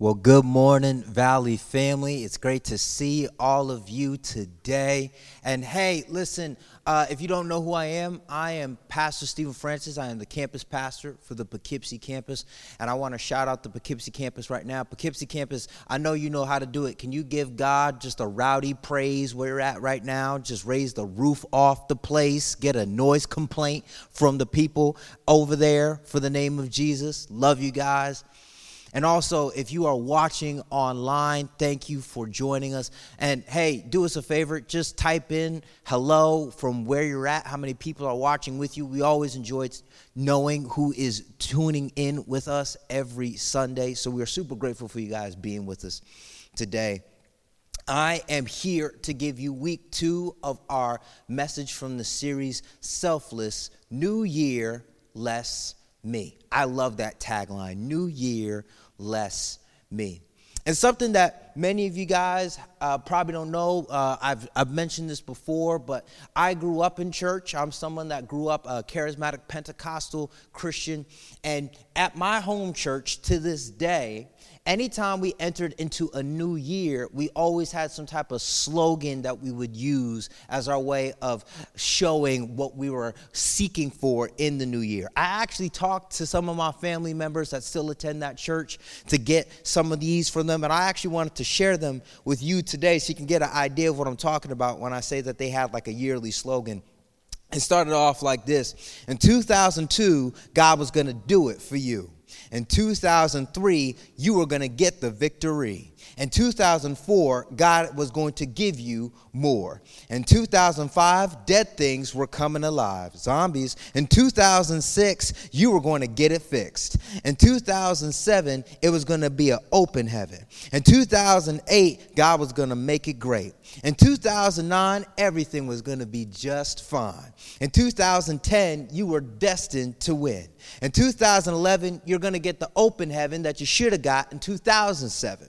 Well, good morning, Valley family. It's great to see all of you today. And hey, listen, uh, if you don't know who I am, I am Pastor Stephen Francis. I am the campus pastor for the Poughkeepsie campus. And I want to shout out the Poughkeepsie campus right now. Poughkeepsie campus, I know you know how to do it. Can you give God just a rowdy praise where you're at right now? Just raise the roof off the place, get a noise complaint from the people over there for the name of Jesus. Love you guys. And also, if you are watching online, thank you for joining us. And hey, do us a favor, just type in hello from where you're at, how many people are watching with you. We always enjoy knowing who is tuning in with us every Sunday. So we are super grateful for you guys being with us today. I am here to give you week two of our message from the series Selfless New Year, Less Me. I love that tagline New Year, less me. And something that many of you guys uh, probably don't know, uh, I've, I've mentioned this before, but I grew up in church. I'm someone that grew up a charismatic Pentecostal Christian. And at my home church to this day, anytime we entered into a new year, we always had some type of slogan that we would use as our way of showing what we were seeking for in the new year. I actually talked to some of my family members that still attend that church to get some of these from them, and I actually wanted to share them with you today so you can get an idea of what I'm talking about when I say that they had like a yearly slogan. It started off like this In 2002, God was going to do it for you. In 2003, you were going to get the victory. In 2004, God was going to give you more. In 2005, dead things were coming alive, zombies. In 2006, you were going to get it fixed. In 2007, it was going to be an open heaven. In 2008, God was going to make it great. In 2009, everything was going to be just fine. In 2010, you were destined to win. In 2011, you're going to get the open heaven that you should have got in 2007.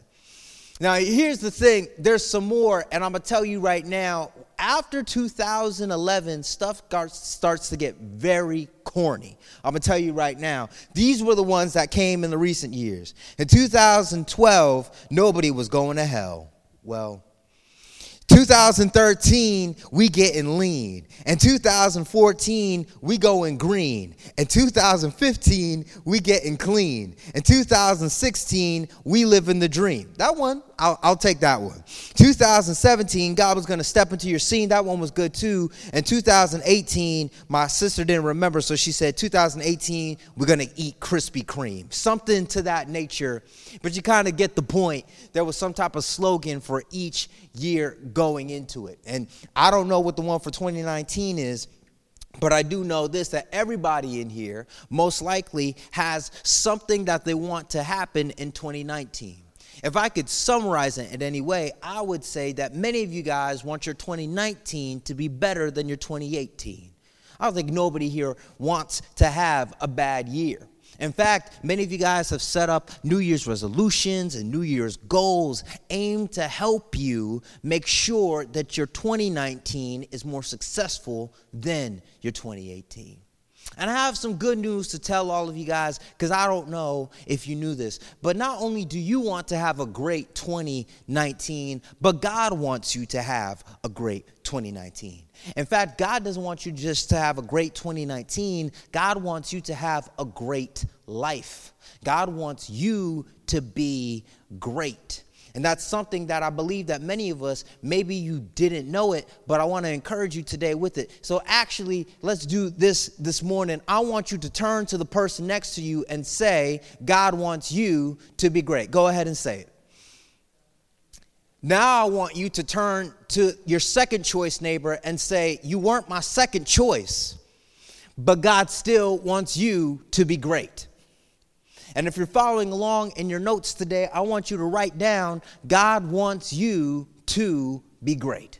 Now, here's the thing there's some more, and I'm going to tell you right now. After 2011, stuff starts to get very corny. I'm going to tell you right now. These were the ones that came in the recent years. In 2012, nobody was going to hell. Well, 2013, we getting lean. And 2014, we going green. And 2015, we getting clean. And 2016, we living the dream. That one, I'll, I'll take that one. 2017, God was going to step into your scene. That one was good too. And 2018, my sister didn't remember, so she said, 2018, we're going to eat Krispy Kreme. Something to that nature. But you kind of get the point. There was some type of slogan for each year going into it. And I don't know what the one for 2019 is. But I do know this that everybody in here most likely has something that they want to happen in 2019. If I could summarize it in any way, I would say that many of you guys want your 2019 to be better than your 2018. I don't think nobody here wants to have a bad year. In fact, many of you guys have set up New Year's resolutions and New Year's goals aimed to help you make sure that your 2019 is more successful than your 2018. And I have some good news to tell all of you guys because I don't know if you knew this. But not only do you want to have a great 2019, but God wants you to have a great 2019. In fact, God doesn't want you just to have a great 2019, God wants you to have a great life. God wants you to be great. And that's something that I believe that many of us, maybe you didn't know it, but I want to encourage you today with it. So actually, let's do this this morning. I want you to turn to the person next to you and say, God wants you to be great. Go ahead and say it. Now I want you to turn to your second choice neighbor and say, You weren't my second choice, but God still wants you to be great. And if you're following along in your notes today, I want you to write down God wants you to be great.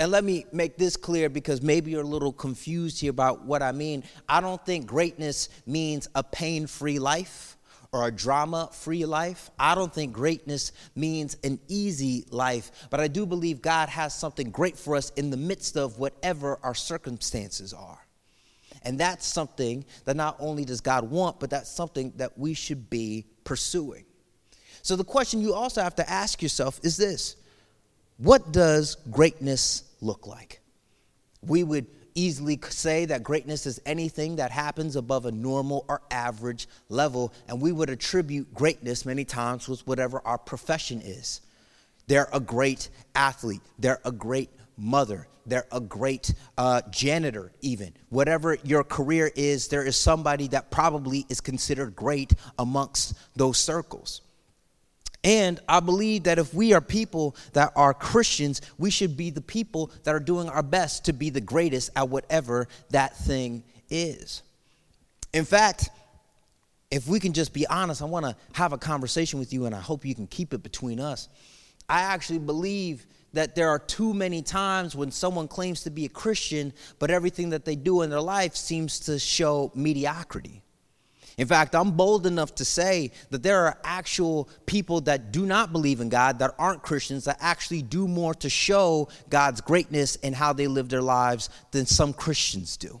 And let me make this clear because maybe you're a little confused here about what I mean. I don't think greatness means a pain free life or a drama free life. I don't think greatness means an easy life, but I do believe God has something great for us in the midst of whatever our circumstances are. And that's something that not only does God want, but that's something that we should be pursuing. So the question you also have to ask yourself is this What does greatness look like? We would easily say that greatness is anything that happens above a normal or average level, and we would attribute greatness many times with whatever our profession is. They're a great athlete, they're a great mother, they're a great uh, janitor, even. Whatever your career is, there is somebody that probably is considered great amongst those circles. And I believe that if we are people that are Christians, we should be the people that are doing our best to be the greatest at whatever that thing is. In fact, if we can just be honest, I want to have a conversation with you, and I hope you can keep it between us. I actually believe that there are too many times when someone claims to be a Christian, but everything that they do in their life seems to show mediocrity. In fact, I'm bold enough to say that there are actual people that do not believe in God, that aren't Christians, that actually do more to show God's greatness and how they live their lives than some Christians do,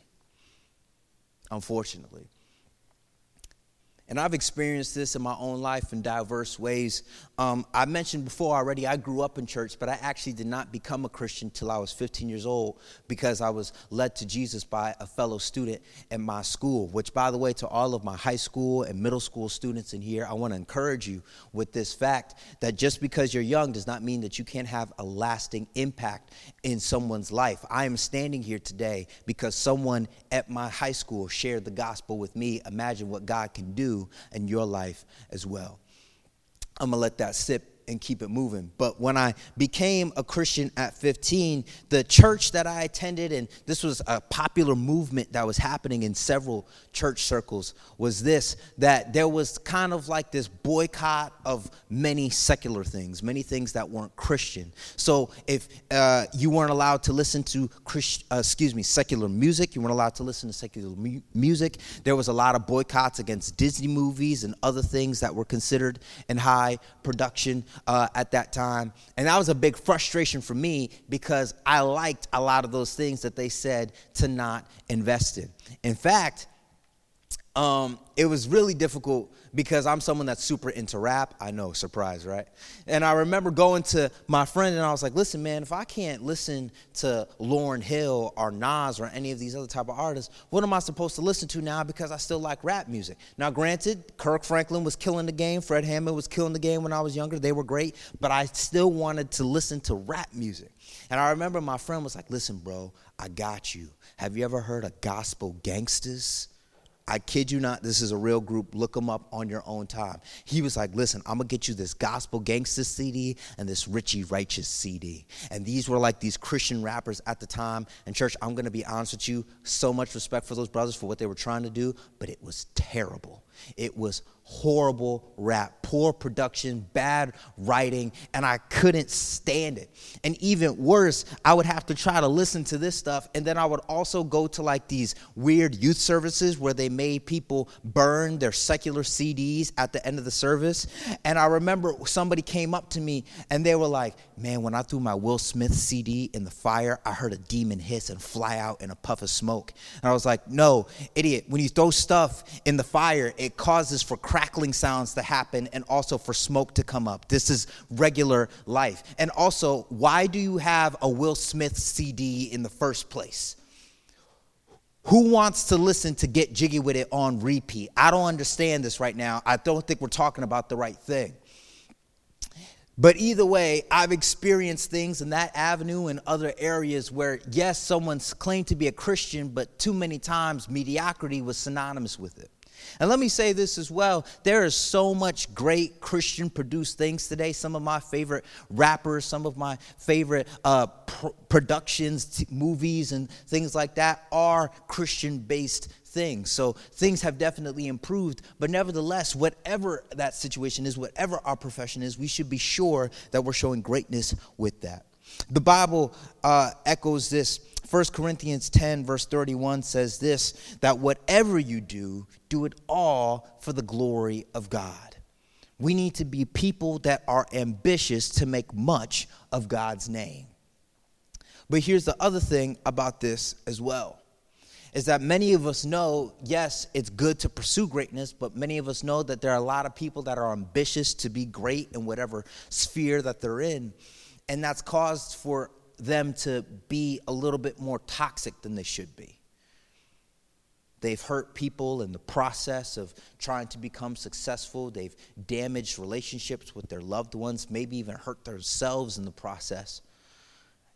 unfortunately. And I've experienced this in my own life in diverse ways. Um, I mentioned before already, I grew up in church, but I actually did not become a Christian till I was 15 years old because I was led to Jesus by a fellow student at my school. Which, by the way, to all of my high school and middle school students in here, I want to encourage you with this fact that just because you're young does not mean that you can't have a lasting impact in someone's life. I am standing here today because someone at my high school shared the gospel with me. Imagine what God can do in your life as well. I'm gonna let that sit and keep it moving. But when I became a Christian at 15, the church that I attended, and this was a popular movement that was happening in several church circles, was this that there was kind of like this boycott of many secular things, many things that weren't Christian. So if uh, you weren't allowed to listen to Christ, uh, excuse me, secular music, you weren't allowed to listen to secular mu- music. There was a lot of boycotts against Disney movies and other things that were considered in high production uh, at that time. And that was a big frustration for me because I liked a lot of those things that they said to not invest in. In fact, um, it was really difficult because I'm someone that's super into rap. I know, surprise, right? And I remember going to my friend and I was like, listen, man, if I can't listen to Lauryn Hill or Nas or any of these other type of artists, what am I supposed to listen to now because I still like rap music? Now, granted, Kirk Franklin was killing the game, Fred Hammond was killing the game when I was younger. They were great, but I still wanted to listen to rap music. And I remember my friend was like, listen, bro, I got you. Have you ever heard of Gospel Gangsters? I kid you not, this is a real group. Look them up on your own time. He was like, Listen, I'm gonna get you this Gospel Gangsta CD and this Richie Righteous CD. And these were like these Christian rappers at the time. And, church, I'm gonna be honest with you, so much respect for those brothers for what they were trying to do, but it was terrible. It was horrible rap, poor production, bad writing, and I couldn't stand it. And even worse, I would have to try to listen to this stuff, and then I would also go to like these weird youth services where they made people burn their secular CDs at the end of the service. And I remember somebody came up to me and they were like, Man, when I threw my Will Smith CD in the fire, I heard a demon hiss and fly out in a puff of smoke. And I was like, No, idiot, when you throw stuff in the fire, it causes for crackling sounds to happen and also for smoke to come up. This is regular life. And also, why do you have a Will Smith CD in the first place? Who wants to listen to Get Jiggy with It on repeat? I don't understand this right now. I don't think we're talking about the right thing. But either way, I've experienced things in that avenue and other areas where, yes, someone's claimed to be a Christian, but too many times mediocrity was synonymous with it. And let me say this as well there is so much great Christian produced things today. Some of my favorite rappers, some of my favorite uh, pr- productions, t- movies, and things like that are Christian based things. So things have definitely improved. But nevertheless, whatever that situation is, whatever our profession is, we should be sure that we're showing greatness with that. The Bible uh, echoes this 1 Corinthians 10, verse 31 says this that whatever you do, do it all for the glory of God. We need to be people that are ambitious to make much of God's name. But here's the other thing about this as well is that many of us know, yes, it's good to pursue greatness, but many of us know that there are a lot of people that are ambitious to be great in whatever sphere that they're in. And that's caused for them to be a little bit more toxic than they should be. They've hurt people in the process of trying to become successful. They've damaged relationships with their loved ones, maybe even hurt themselves in the process.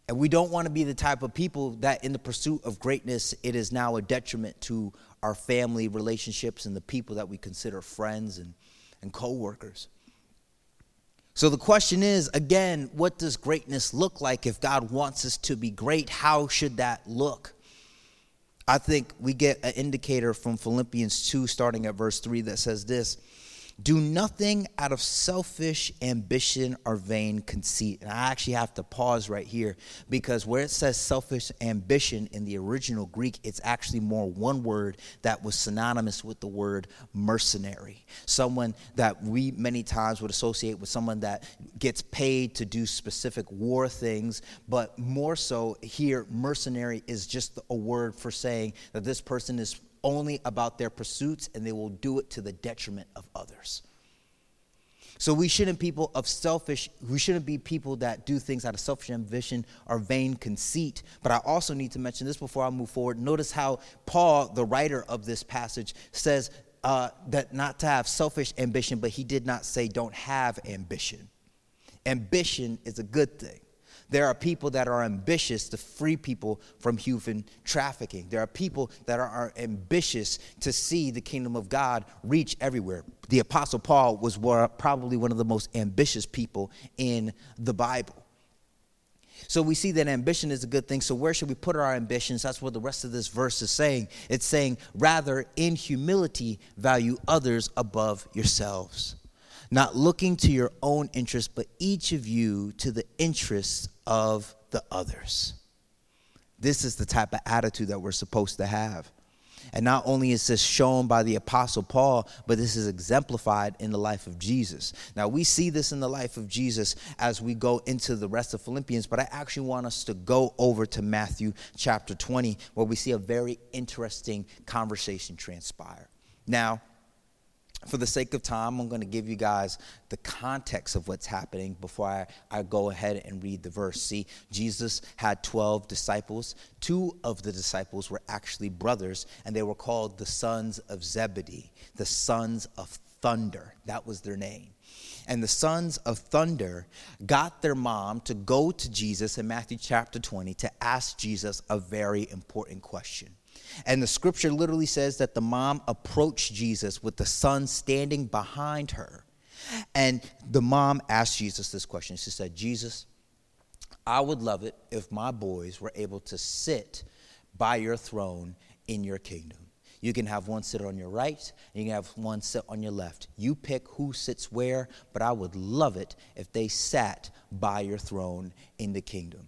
And we don't want to be the type of people that, in the pursuit of greatness, it is now a detriment to our family relationships and the people that we consider friends and, and co workers. So the question is again, what does greatness look like if God wants us to be great? How should that look? I think we get an indicator from Philippians 2, starting at verse 3, that says this do nothing out of selfish ambition or vain conceit. And I actually have to pause right here because where it says selfish ambition in the original Greek, it's actually more one word that was synonymous with the word mercenary. Someone that we many times would associate with someone that gets paid to do specific war things, but more so here, mercenary is just a word for saying that this person is only about their pursuits and they will do it to the detriment of others. So we shouldn't people of selfish, we shouldn't be people that do things out of selfish ambition or vain conceit. But I also need to mention this before I move forward. Notice how Paul, the writer of this passage, says uh, that not to have selfish ambition, but he did not say don't have ambition. Ambition is a good thing. There are people that are ambitious to free people from human trafficking. There are people that are, ambitious to see the kingdom of God reach everywhere. The Apostle Paul was probably one of the most ambitious people in the Bible. So we see that ambition is a good thing. So where should we put our ambitions? That's what the rest of this verse is saying. It's saying, rather, in humility, value others above yourselves not looking to your own interests, but each of you to the interests of the others. This is the type of attitude that we're supposed to have. And not only is this shown by the Apostle Paul, but this is exemplified in the life of Jesus. Now, we see this in the life of Jesus as we go into the rest of Philippians, but I actually want us to go over to Matthew chapter 20, where we see a very interesting conversation transpire. Now, for the sake of time, I'm going to give you guys the context of what's happening before I, I, go ahead and read the verse. See, Jesus had 12 disciples. Two of the disciples were actually brothers, and they were called the sons of Zebedee, the sons of thunder. That was their name. And the sons of thunder got their mom to go to Jesus in Matthew chapter 20 to ask Jesus a very important question. And the scripture literally says that the mom approached Jesus with the son standing behind her. And the mom asked Jesus this question. She said, Jesus, I would love it if my boys were able to sit by your throne in your kingdom. You can have one sit on your right, and you can have one sit on your left. You pick who sits where, but I would love it if they sat by your throne in the kingdom.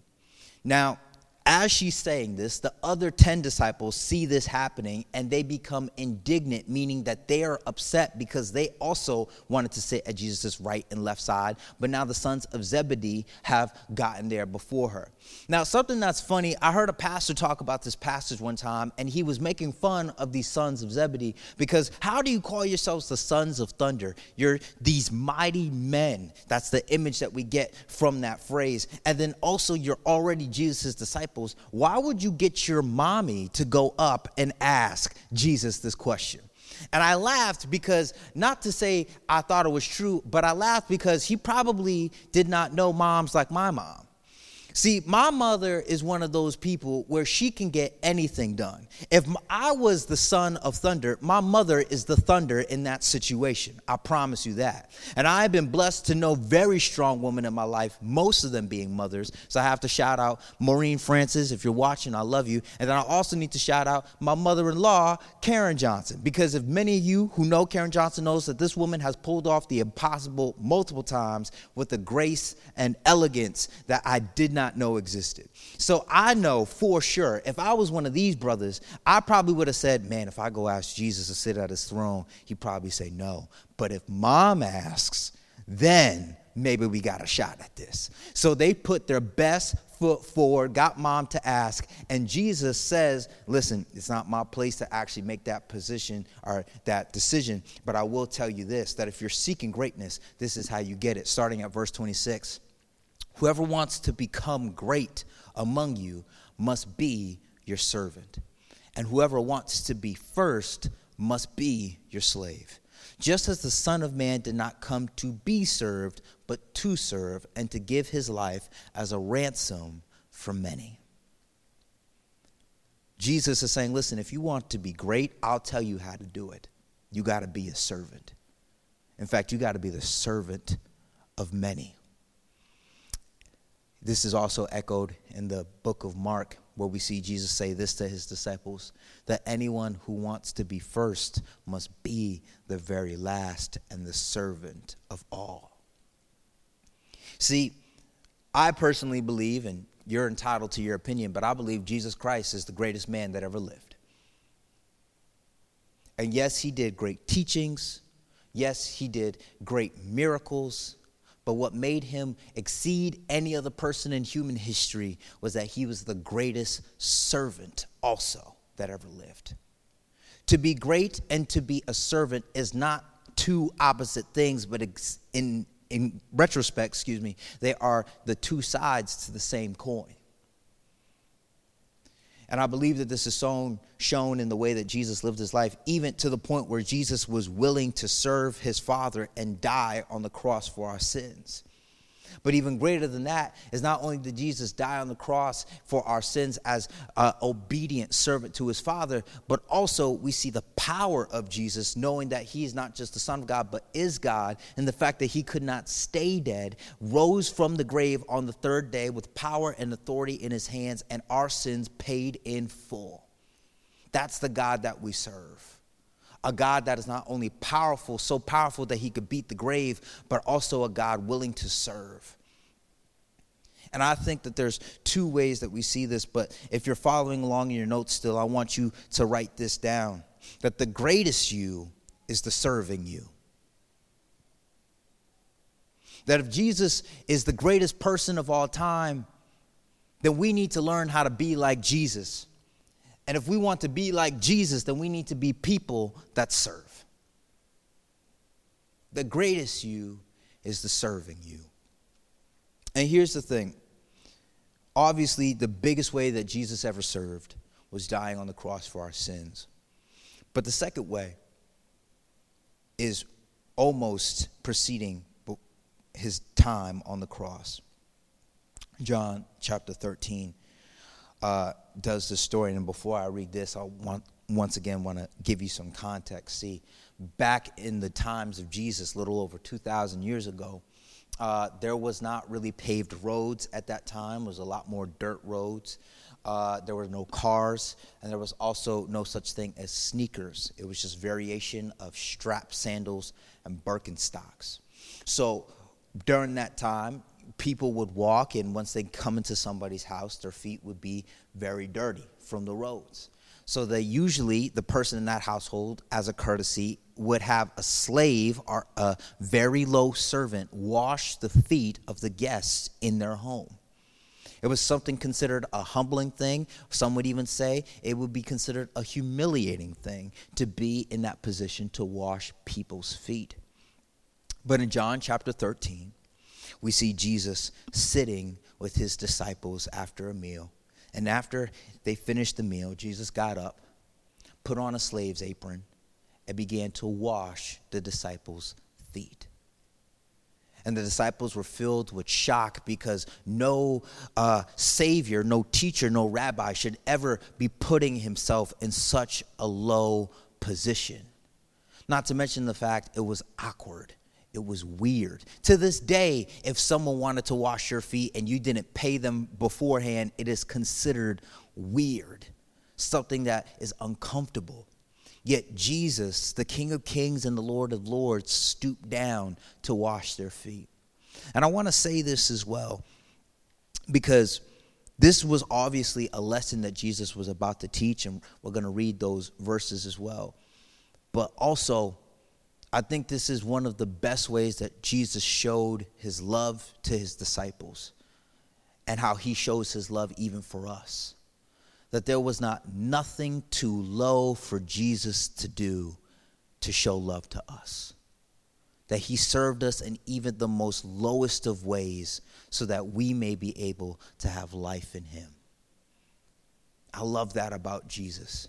Now, as she's saying this, the other 10 disciples see this happening and they become indignant, meaning that they are upset because they also wanted to sit at Jesus' right and left side, but now the sons of Zebedee have gotten there before her. Now, something that's funny, I heard a pastor talk about this passage one time, and he was making fun of these sons of Zebedee because how do you call yourselves the sons of thunder? You're these mighty men. That's the image that we get from that phrase. And then also, you're already Jesus' disciples. Why would you get your mommy to go up and ask Jesus this question? And I laughed because, not to say I thought it was true, but I laughed because he probably did not know moms like my mom. See, my mother is one of those people where she can get anything done. If I was the son of thunder, my mother is the thunder in that situation. I promise you that. And I've been blessed to know very strong women in my life, most of them being mothers. So I have to shout out Maureen Francis. If you're watching, I love you. And then I also need to shout out my mother in law, Karen Johnson. Because if many of you who know Karen Johnson knows that this woman has pulled off the impossible multiple times with a grace and elegance that I did not not know existed. So I know for sure, if I was one of these brothers, I probably would have said, Man, if I go ask Jesus to sit at his throne, he'd probably say no. But if mom asks, then maybe we got a shot at this. So they put their best foot forward, got mom to ask, and Jesus says, Listen, it's not my place to actually make that position or that decision, but I will tell you this that if you're seeking greatness, this is how you get it. Starting at verse 26 Whoever wants to become great among you must be your servant, and whoever wants to be first must be your slave just as the Son of Man did not come to be served, but to serve and to give his life as a ransom for many. Jesus is saying, listen, if you want to be great, I'll tell you how to do it. You got to be a servant. In fact, you got to be the servant of many. This is also echoed in the book of Mark, where we see Jesus say this to his disciples that anyone who wants to be first must be the very last and the servant of all. See, I personally believe, and you're entitled to your opinion, but I believe Jesus Christ is the greatest man that ever lived. And yes, he did great teachings. Yes, he did great miracles. But what made him exceed any other person in human history was that he was the greatest servant also that ever lived. To be great and to be a servant is not two opposite things, but in, in retrospect, excuse me, they are the two sides to the same coin. And I believe that this is shown, in the way that Jesus lived his life, even to the point where Jesus was willing to serve his Father and die on the cross for our sins. But even greater than that is not only did Jesus die on the cross for our sins as obedient servant to his Father, but also we see the power of Jesus, knowing that he is not just the Son of God, but is God, and the fact that he could not stay dead, rose from the grave on the third day with power and authority in his hands, and our sins paid in full. That's the God that we serve a God that is not only powerful, so powerful that he could beat the grave, but also a God willing to serve. And I think that there's two ways that we see this, but if you're following along in your notes still, I want you to write this down that the greatest you is the serving you. That if Jesus is the greatest person of all time, then we need to learn how to be like Jesus. And if we want to be like Jesus, then we need to be people that serve. The greatest you is the serving you. And here's the thing obviously, the biggest way that Jesus ever served was dying on the cross for our sins. But the second way is almost preceding his time on the cross. John chapter 13 uh, does the story. And before I read this, I want once again want to give you some context. See, back in the times of Jesus, little over 2,000 years ago, uh, there was not really paved roads at that time. There was a lot more dirt roads. Uh, there were no cars, and there was also no such thing as sneakers. It was just variation of strap sandals and Birkenstocks. So during that time, people would walk, and once they come into somebody's house, their feet would be very dirty from the roads. So that usually, the person in that household, as a courtesy, would have a slave or a very low servant wash the feet of the guests in their home. It was something considered a humbling thing. Some would even say it would be considered a humiliating thing to be in that position to wash people's feet. But in John chapter 13, we see Jesus sitting with his disciples after a meal. And after they finished the meal, Jesus got up, put on a slave's apron, and began to wash the disciples' feet. And the disciples were filled with shock because no uh, savior, no teacher, no rabbi should ever be putting himself in such a low position. Not to mention the fact it was awkward it was weird. To this day, if someone wanted to wash your feet and you didn't pay them beforehand, it is considered weird, something that is uncomfortable. Yet Jesus, the King of Kings and the Lord of Lords, stooped down to wash their feet. And I want to say this as well, because this was obviously a lesson that Jesus was about to teach, and we're going to read those verses as well. But also, I think this is one of the best ways that Jesus showed his love to his disciples and how he shows his love even for us. That there was not nothing too low for Jesus to do to show love to us. That he served us in even the most lowest of ways so that we may be able to have life in him. I love that about Jesus,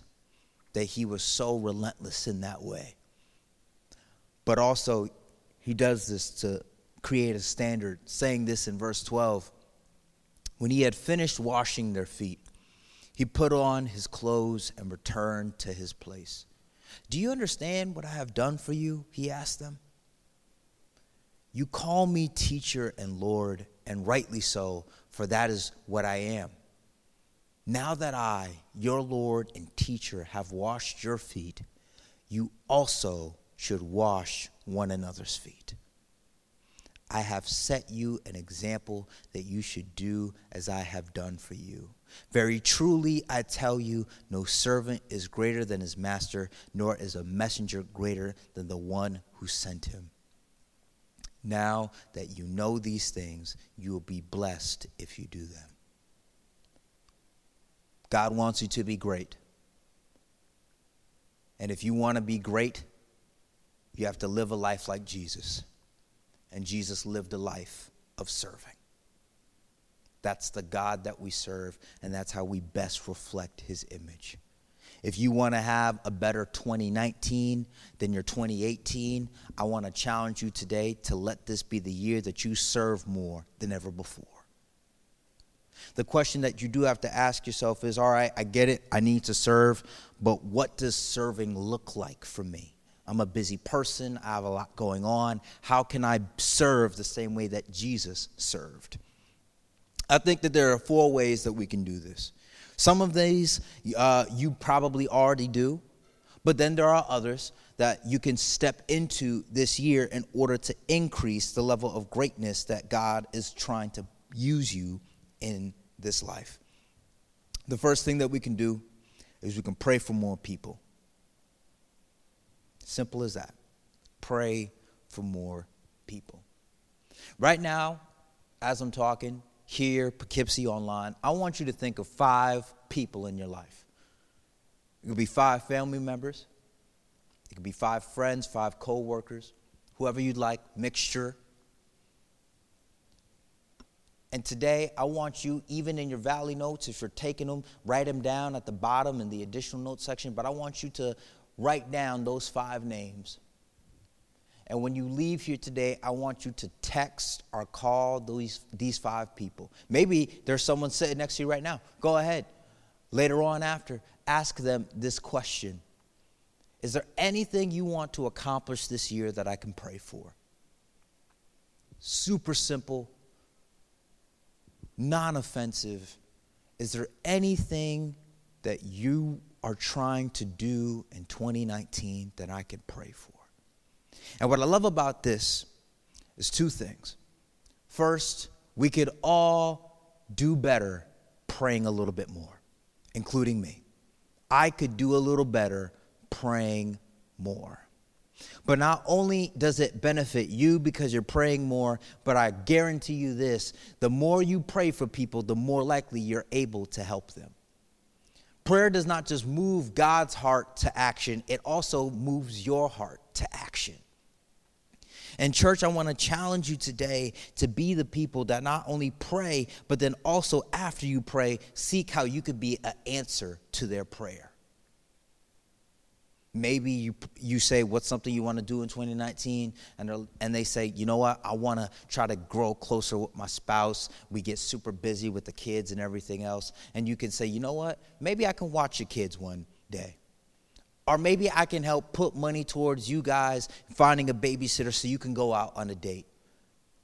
that he was so relentless in that way. But also, he does this to create a standard, saying this in verse 12. When he had finished washing their feet, he put on his clothes and returned to his place. Do you understand what I have done for you? He asked them. You call me teacher and Lord, and rightly so, for that is what I am. Now that I, your Lord and teacher, have washed your feet, you also should wash one another's feet. I have set you an example that you should do as I have done for you. Very truly, I tell you, no servant is greater than his master, nor is a messenger greater than the one who sent him. Now that you know these things, you will be blessed if you do them. God wants you to be great. And if you want to be great, you have to live a life like Jesus. And Jesus lived a life of serving. That's the God that we serve, and that's how we best reflect his image. If you want to have a better 2019 than your 2018, I want to challenge you today to let this be the year that you serve more than ever before. The question that you do have to ask yourself is all right, I get it, I need to serve, but what does serving look like for me? I'm a busy person. I have a lot going on. How can I serve the same way that Jesus served? I think that there are four ways that we can do this. Some of these uh, you probably already do, but then there are others that you can step into this year in order to increase the level of greatness that God is trying to use you in this life. The first thing that we can do is we can pray for more people. Simple as that. Pray for more people. Right now, as I'm talking, here, Poughkeepsie Online, I want you to think of five people in your life. It could be five family members, it could be five friends, five co workers, whoever you'd like, mixture. And today, I want you, even in your Valley notes, if you're taking them, write them down at the bottom in the additional notes section. But I want you to write down those five names. And when you leave here today, I want you to text or call these, these five people. Maybe there's someone sitting next to you right now. Go ahead. Later on, after, ask them this question Is there anything you want to accomplish this year that I can pray for? Super simple, non offensive. Is there anything that you are trying to do in 2019 that I can pray for. And what I love about this is two things. First, we could all do better praying a little bit more, including me. I could do a little better praying more. But not only does it benefit you because you're praying more, but I guarantee you this the more you pray for people, the more likely you're able to help them. Prayer does not just move God's heart to action, it also moves your heart to action. And, church, I want to challenge you today to be the people that not only pray, but then also after you pray, seek how you could be an answer to their prayer. Maybe you, you say, What's something you want to do in 2019? And, and they say, You know what? I want to try to grow closer with my spouse. We get super busy with the kids and everything else. And you can say, You know what? Maybe I can watch your kids one day. Or maybe I can help put money towards you guys finding a babysitter so you can go out on a date.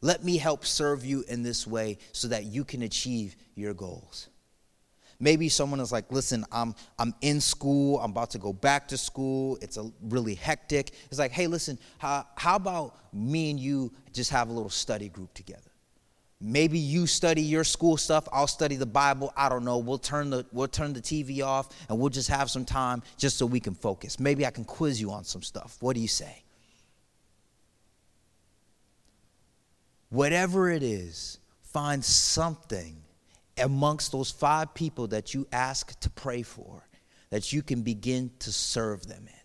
Let me help serve you in this way so that you can achieve your goals. Maybe someone is like, listen, I'm, I'm in school, I'm about to go back to school, it's a really hectic. It's like, hey, listen, how, how about me and you just have a little study group together? Maybe you study your school stuff, I'll study the Bible. I don't know. We'll turn the we'll turn the TV off and we'll just have some time just so we can focus. Maybe I can quiz you on some stuff. What do you say? Whatever it is, find something amongst those five people that you ask to pray for that you can begin to serve them in,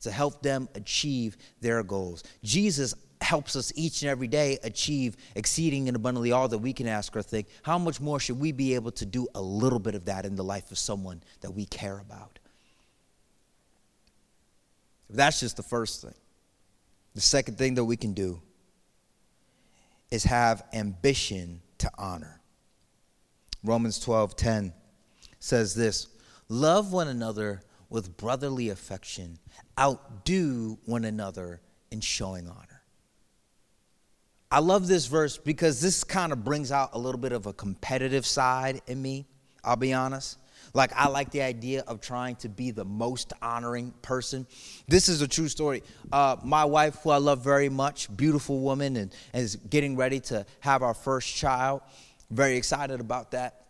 to help them achieve their goals. Jesus helps us each and every day achieve exceeding and abundantly all that we can ask or think. How much more should we be able to do a little bit of that in the life of someone that we care about? That's just the first thing. The second thing that we can do is have ambition to honor. Romans 12:10 says this, love one another with brotherly affection, outdo one another in showing honor. I love this verse because this kind of brings out a little bit of a competitive side in me, I'll be honest. Like, I like the idea of trying to be the most honoring person. This is a true story. Uh, my wife, who I love very much, beautiful woman, and, and is getting ready to have our first child. Very excited about that.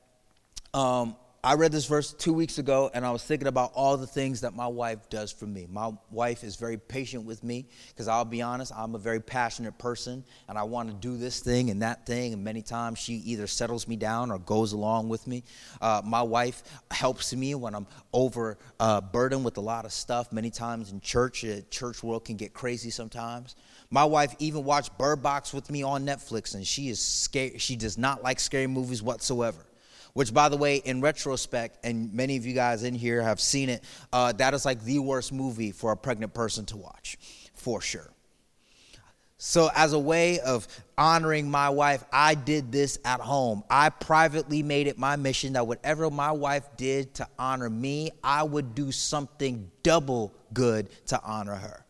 Um, I read this verse two weeks ago and I was thinking about all the things that my wife does for me. My wife is very patient with me because I'll be honest, I'm a very passionate person and I want to do this thing and that thing. And many times she either settles me down or goes along with me. Uh, my wife helps me when I'm overburdened uh, with a lot of stuff. Many times in church, uh, church world can get crazy sometimes. My wife even watched Bird Box with me on Netflix and she is scared. She does not like scary movies whatsoever which by the way in retrospect and many of you guys in here have seen it uh, that is like the worst movie for a pregnant person to watch for sure. So as a way of honoring my wife i did this at home. I privately made it my mission that whatever my wife did to honor me i would do something double good to honor her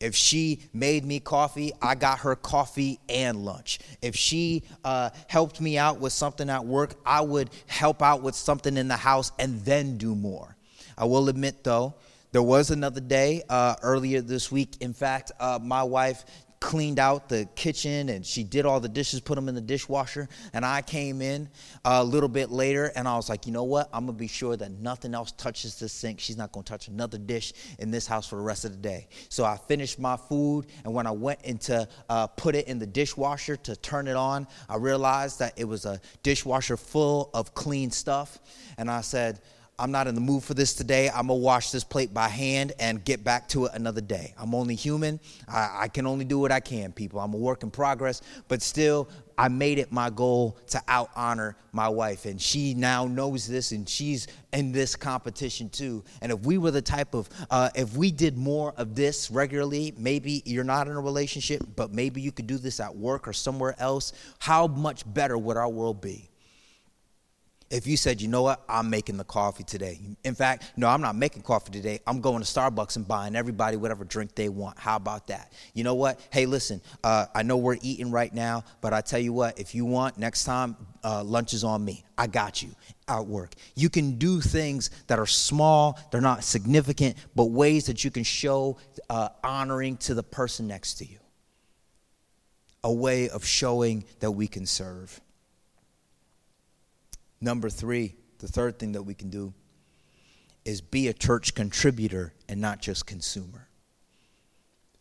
if she made me coffee, I got her coffee and lunch. If she uh, helped me out with something at work, I would help out with something in the house and then do more. I will admit, though, there was another day uh, earlier this week. In fact, uh, my wife cleaned out the kitchen and she did all the dishes, put them in the dishwasher. And I came in a little bit later and I was like, you know what? I'm going to be sure that nothing else touches the sink. She's not going to touch another dish in this house for the rest of the day. So I finished my food and when I went into uh, put it in the dishwasher to turn it on, I realized that it was a dishwasher full of clean stuff. And I said, I'm not in the mood for this today. I'm gonna wash this plate by hand and get back to it another day. I'm only human. I, I, can only do what I can, people. I'm a work in progress, but still, I made it my goal to out honor my wife. And she now knows this and she's in this competition too. And if we were the type of, uh, if we did more of this regularly, maybe you're not in a relationship, but maybe you could do this at work or somewhere else, how much better would our world be? If you said, you know what, I'm making the coffee today. In fact, no, I'm not making coffee today. I'm going to Starbucks and buying everybody whatever drink they want. How about that? You know what? Hey, listen, uh, I know we're eating right now, but I tell you what, if you want, next time, uh, lunch is on me. I got you at work. You can do things that are small, they're not significant, but ways that you can show uh, honoring to the person next to you. A way of showing that we can serve. Number three, the third thing that we can do is be a church contributor and not just consumer.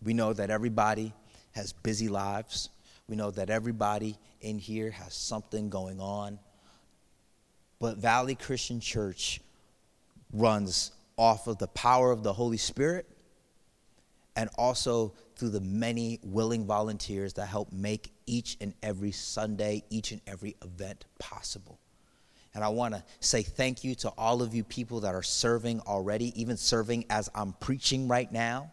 We know that everybody has busy lives. We know that everybody in here has something going on. But Valley Christian Church runs off of the power of the Holy Spirit and also through the many willing volunteers that help make each and every Sunday, each and every event possible. And I want to say thank you to all of you people that are serving already, even serving as I'm preaching right now.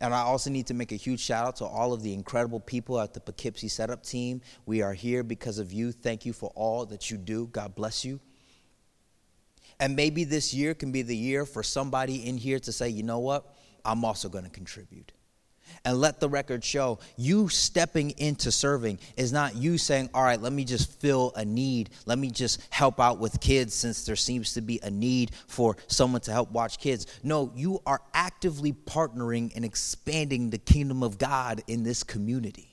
And I also need to make a huge shout out to all of the incredible people at the Poughkeepsie setup team. We are here because of you. Thank you for all that you do. God bless you. And maybe this year can be the year for somebody in here to say, you know what? I'm also going to contribute and let the record show you stepping into serving is not you saying, All right, let me just fill a need. Let me just help out with kids since there seems to be a need for someone to help watch kids. No, you are actively partnering and expanding the kingdom of God in this community.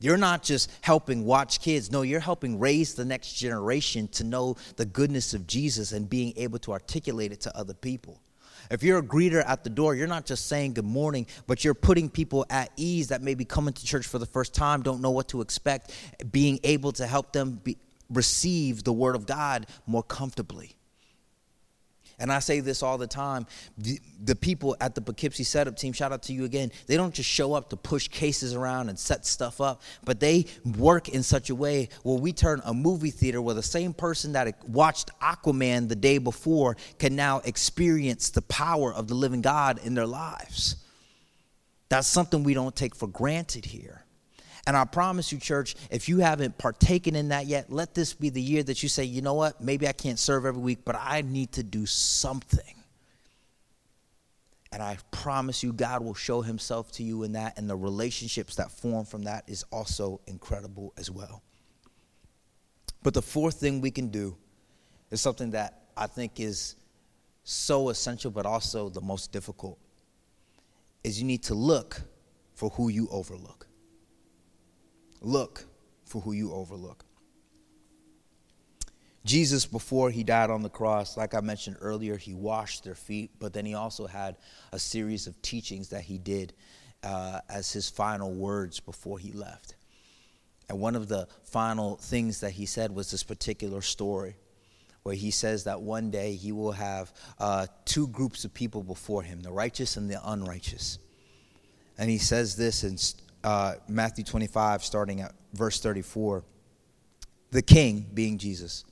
You're not just helping watch kids. No, you're helping raise the next generation to know the goodness of Jesus and being able to articulate it to other people. If you're a greeter at the door, you're not just saying good morning, but you're putting people at ease that may be coming to church for the first time, don't know what to expect, being able to help them be, receive the word of God more comfortably. And I say this all the time. The, the, people at the Poughkeepsie setup team, shout out to you again, they don't just show up to push cases around and set stuff up, but they work in such a way where we turn a movie theater where the same person that watched Aquaman the day before can now experience the power of the living God in their lives. That's something we don't take for granted here. And I promise you, church, if you haven't partaken in that yet, let this be the year that you say, you know what, maybe I can't serve every week, but I need to do something. And I promise you, God will show himself to you in that, and the relationships that form from that is also incredible as well. But the fourth thing we can do is something that I think is so essential, but also the most difficult, is you need to look for who you overlook. Look for who you overlook. Jesus, before he died on the cross, like I mentioned earlier, he washed their feet, but then he also had a series of teachings that he did uh, as his final words before he left. And one of the final things that he said was this particular story where he says that one day he will have uh, two groups of people before him the righteous and the unrighteous. And he says this in uh, Matthew 25, starting at verse 34. The king, being Jesus,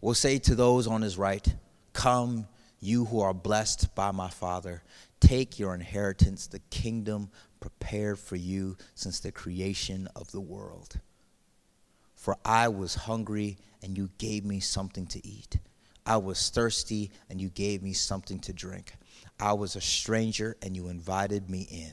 will say to those on his right, Come, you who are blessed by my Father, take your inheritance, the kingdom prepared for you since the creation of the world. For I was hungry, and you gave me something to eat. I was thirsty, and you gave me something to drink. I was a stranger, and you invited me in.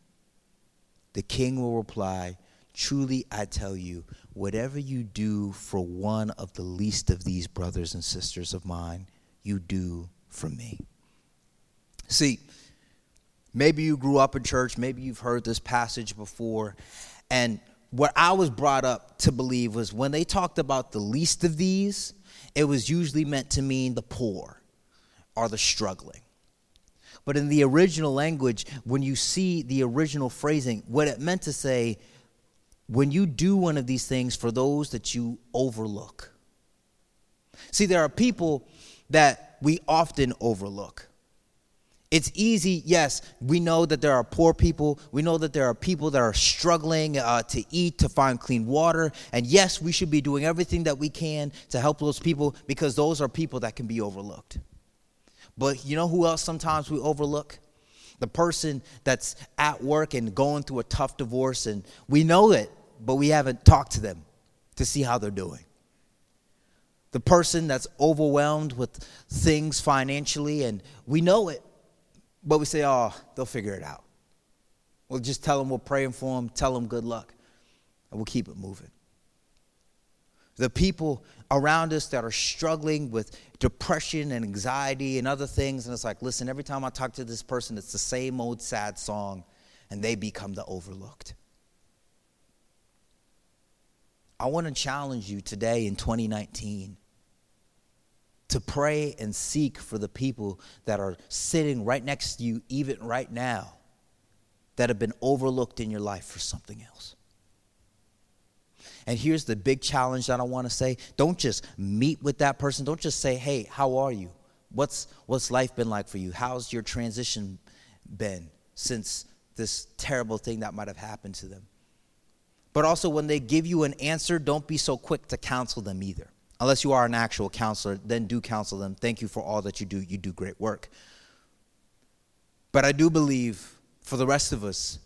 The king will reply, Truly I tell you, whatever you do for one of the least of these brothers and sisters of mine, you do for me. See, maybe you grew up in church, maybe you've heard this passage before, and what I was brought up to believe was when they talked about the least of these, it was usually meant to mean the poor or the struggling. But in the original language, when you see the original phrasing, what it meant to say, when you do one of these things for those that you overlook. See, there are people that we often overlook. It's easy, yes, we know that there are poor people. We know that there are people that are struggling uh, to eat, to find clean water. And yes, we should be doing everything that we can to help those people because those are people that can be overlooked. But you know who else sometimes we overlook? The person that's at work and going through a tough divorce, and we know it, but we haven't talked to them to see how they're doing. The person that's overwhelmed with things financially, and we know it, but we say, oh, they'll figure it out. We'll just tell them we're praying for them, tell them good luck, and we'll keep it moving the people around us that are struggling with depression and anxiety and other things. And it's like, listen, every time I talk to this person, it's the same old sad song, and they become the overlooked. I want to challenge you today in 2019 to pray and seek for the people that are sitting right next to you, even right now, that have been overlooked in your life for something else. And here's the big challenge that I want to say don't just meet with that person. Don't just say, hey, how are you? What's, what's life been like for you? How's your transition been since this terrible thing that might have happened to them? But also, when they give you an answer, don't be so quick to counsel them either. Unless you are an actual counselor, then do counsel them. Thank you for all that you do. You do great work. But I do believe for the rest of us,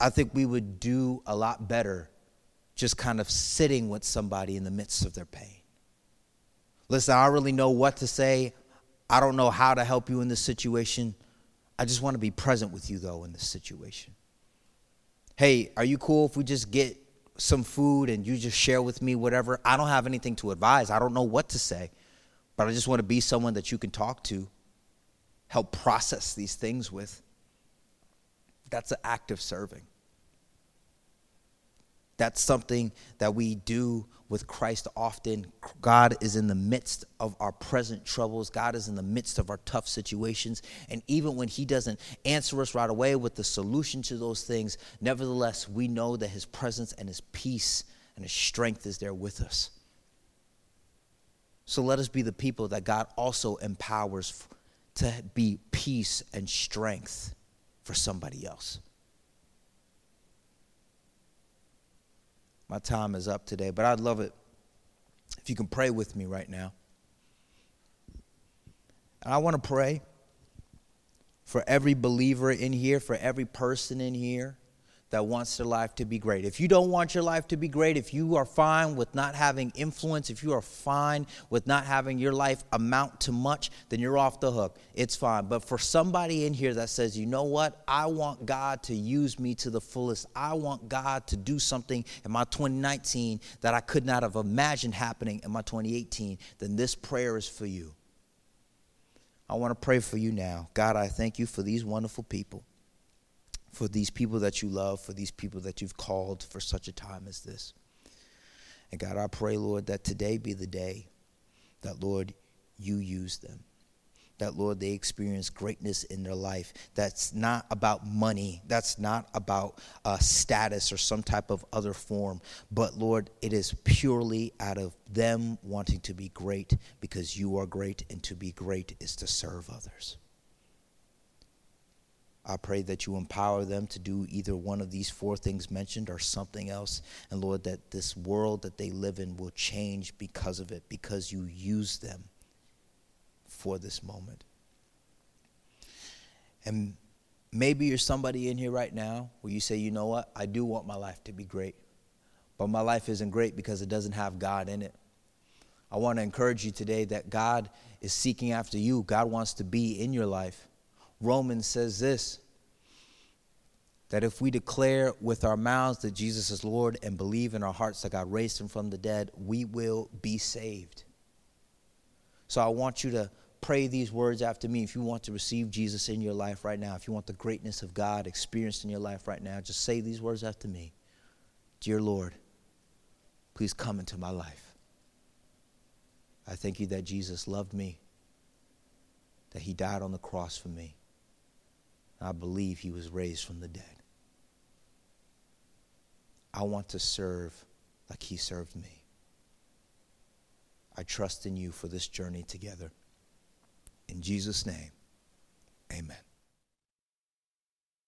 I think we would do a lot better just kind of sitting with somebody in the midst of their pain. Listen, I don't really know what to say. I don't know how to help you in this situation. I just want to be present with you, though, in this situation. Hey, are you cool if we just get some food and you just share with me whatever? I don't have anything to advise, I don't know what to say, but I just want to be someone that you can talk to, help process these things with. That's an act of serving. That's something that we do with Christ often. God is in the midst of our present troubles. God is in the midst of our tough situations. And even when He doesn't answer us right away with the solution to those things, nevertheless, we know that His presence and His peace and His strength is there with us. So let us be the people that God also empowers to be peace and strength for somebody else. My time is up today, but I'd love it if you can pray with me right now. And I want to pray for every believer in here, for every person in here that wants their life to be great. If you don't want your life to be great, if you are fine with not having influence, if you are fine with not having your life amount to much, then you're off the hook. It's fine. But for somebody in here that says, you know what? I want God to use me to the fullest. I want God to do something in my 2019 that I could not have imagined happening in my 2018, then this prayer is for you. I want to pray for you now. God, I thank you for these wonderful people for these people that you love, for these people that you've called for such a time as this. And God, I pray, Lord, that today be the day that, Lord, you use them. That, Lord, they experience greatness in their life. That's not about money. That's not about uh, status or some type of other form. But, Lord, it is purely out of them wanting to be great because you are great, and to be great is to serve others. I pray that you empower them to do either one of these four things mentioned or something else. And Lord, that this world that they live in will change because of it, because you use them for this moment. And maybe you're somebody in here right now where you say, you know what, I do want my life to be great, but my life isn't great because it doesn't have God in it. I want to encourage you today that God is seeking after you, God wants to be in your life. Romans says this that if we declare with our mouths that Jesus is Lord and believe in our hearts that God raised him from the dead, we will be saved. So I want you to pray these words after me. If you want to receive Jesus in your life right now, if you want the greatness of God experienced in your life right now, just say these words after me Dear Lord, please come into my life. I thank you that Jesus loved me, that he died on the cross for me I believe he was raised from the dead. I want to serve like he served me. I trust in you for this journey together. In Jesus' name, amen.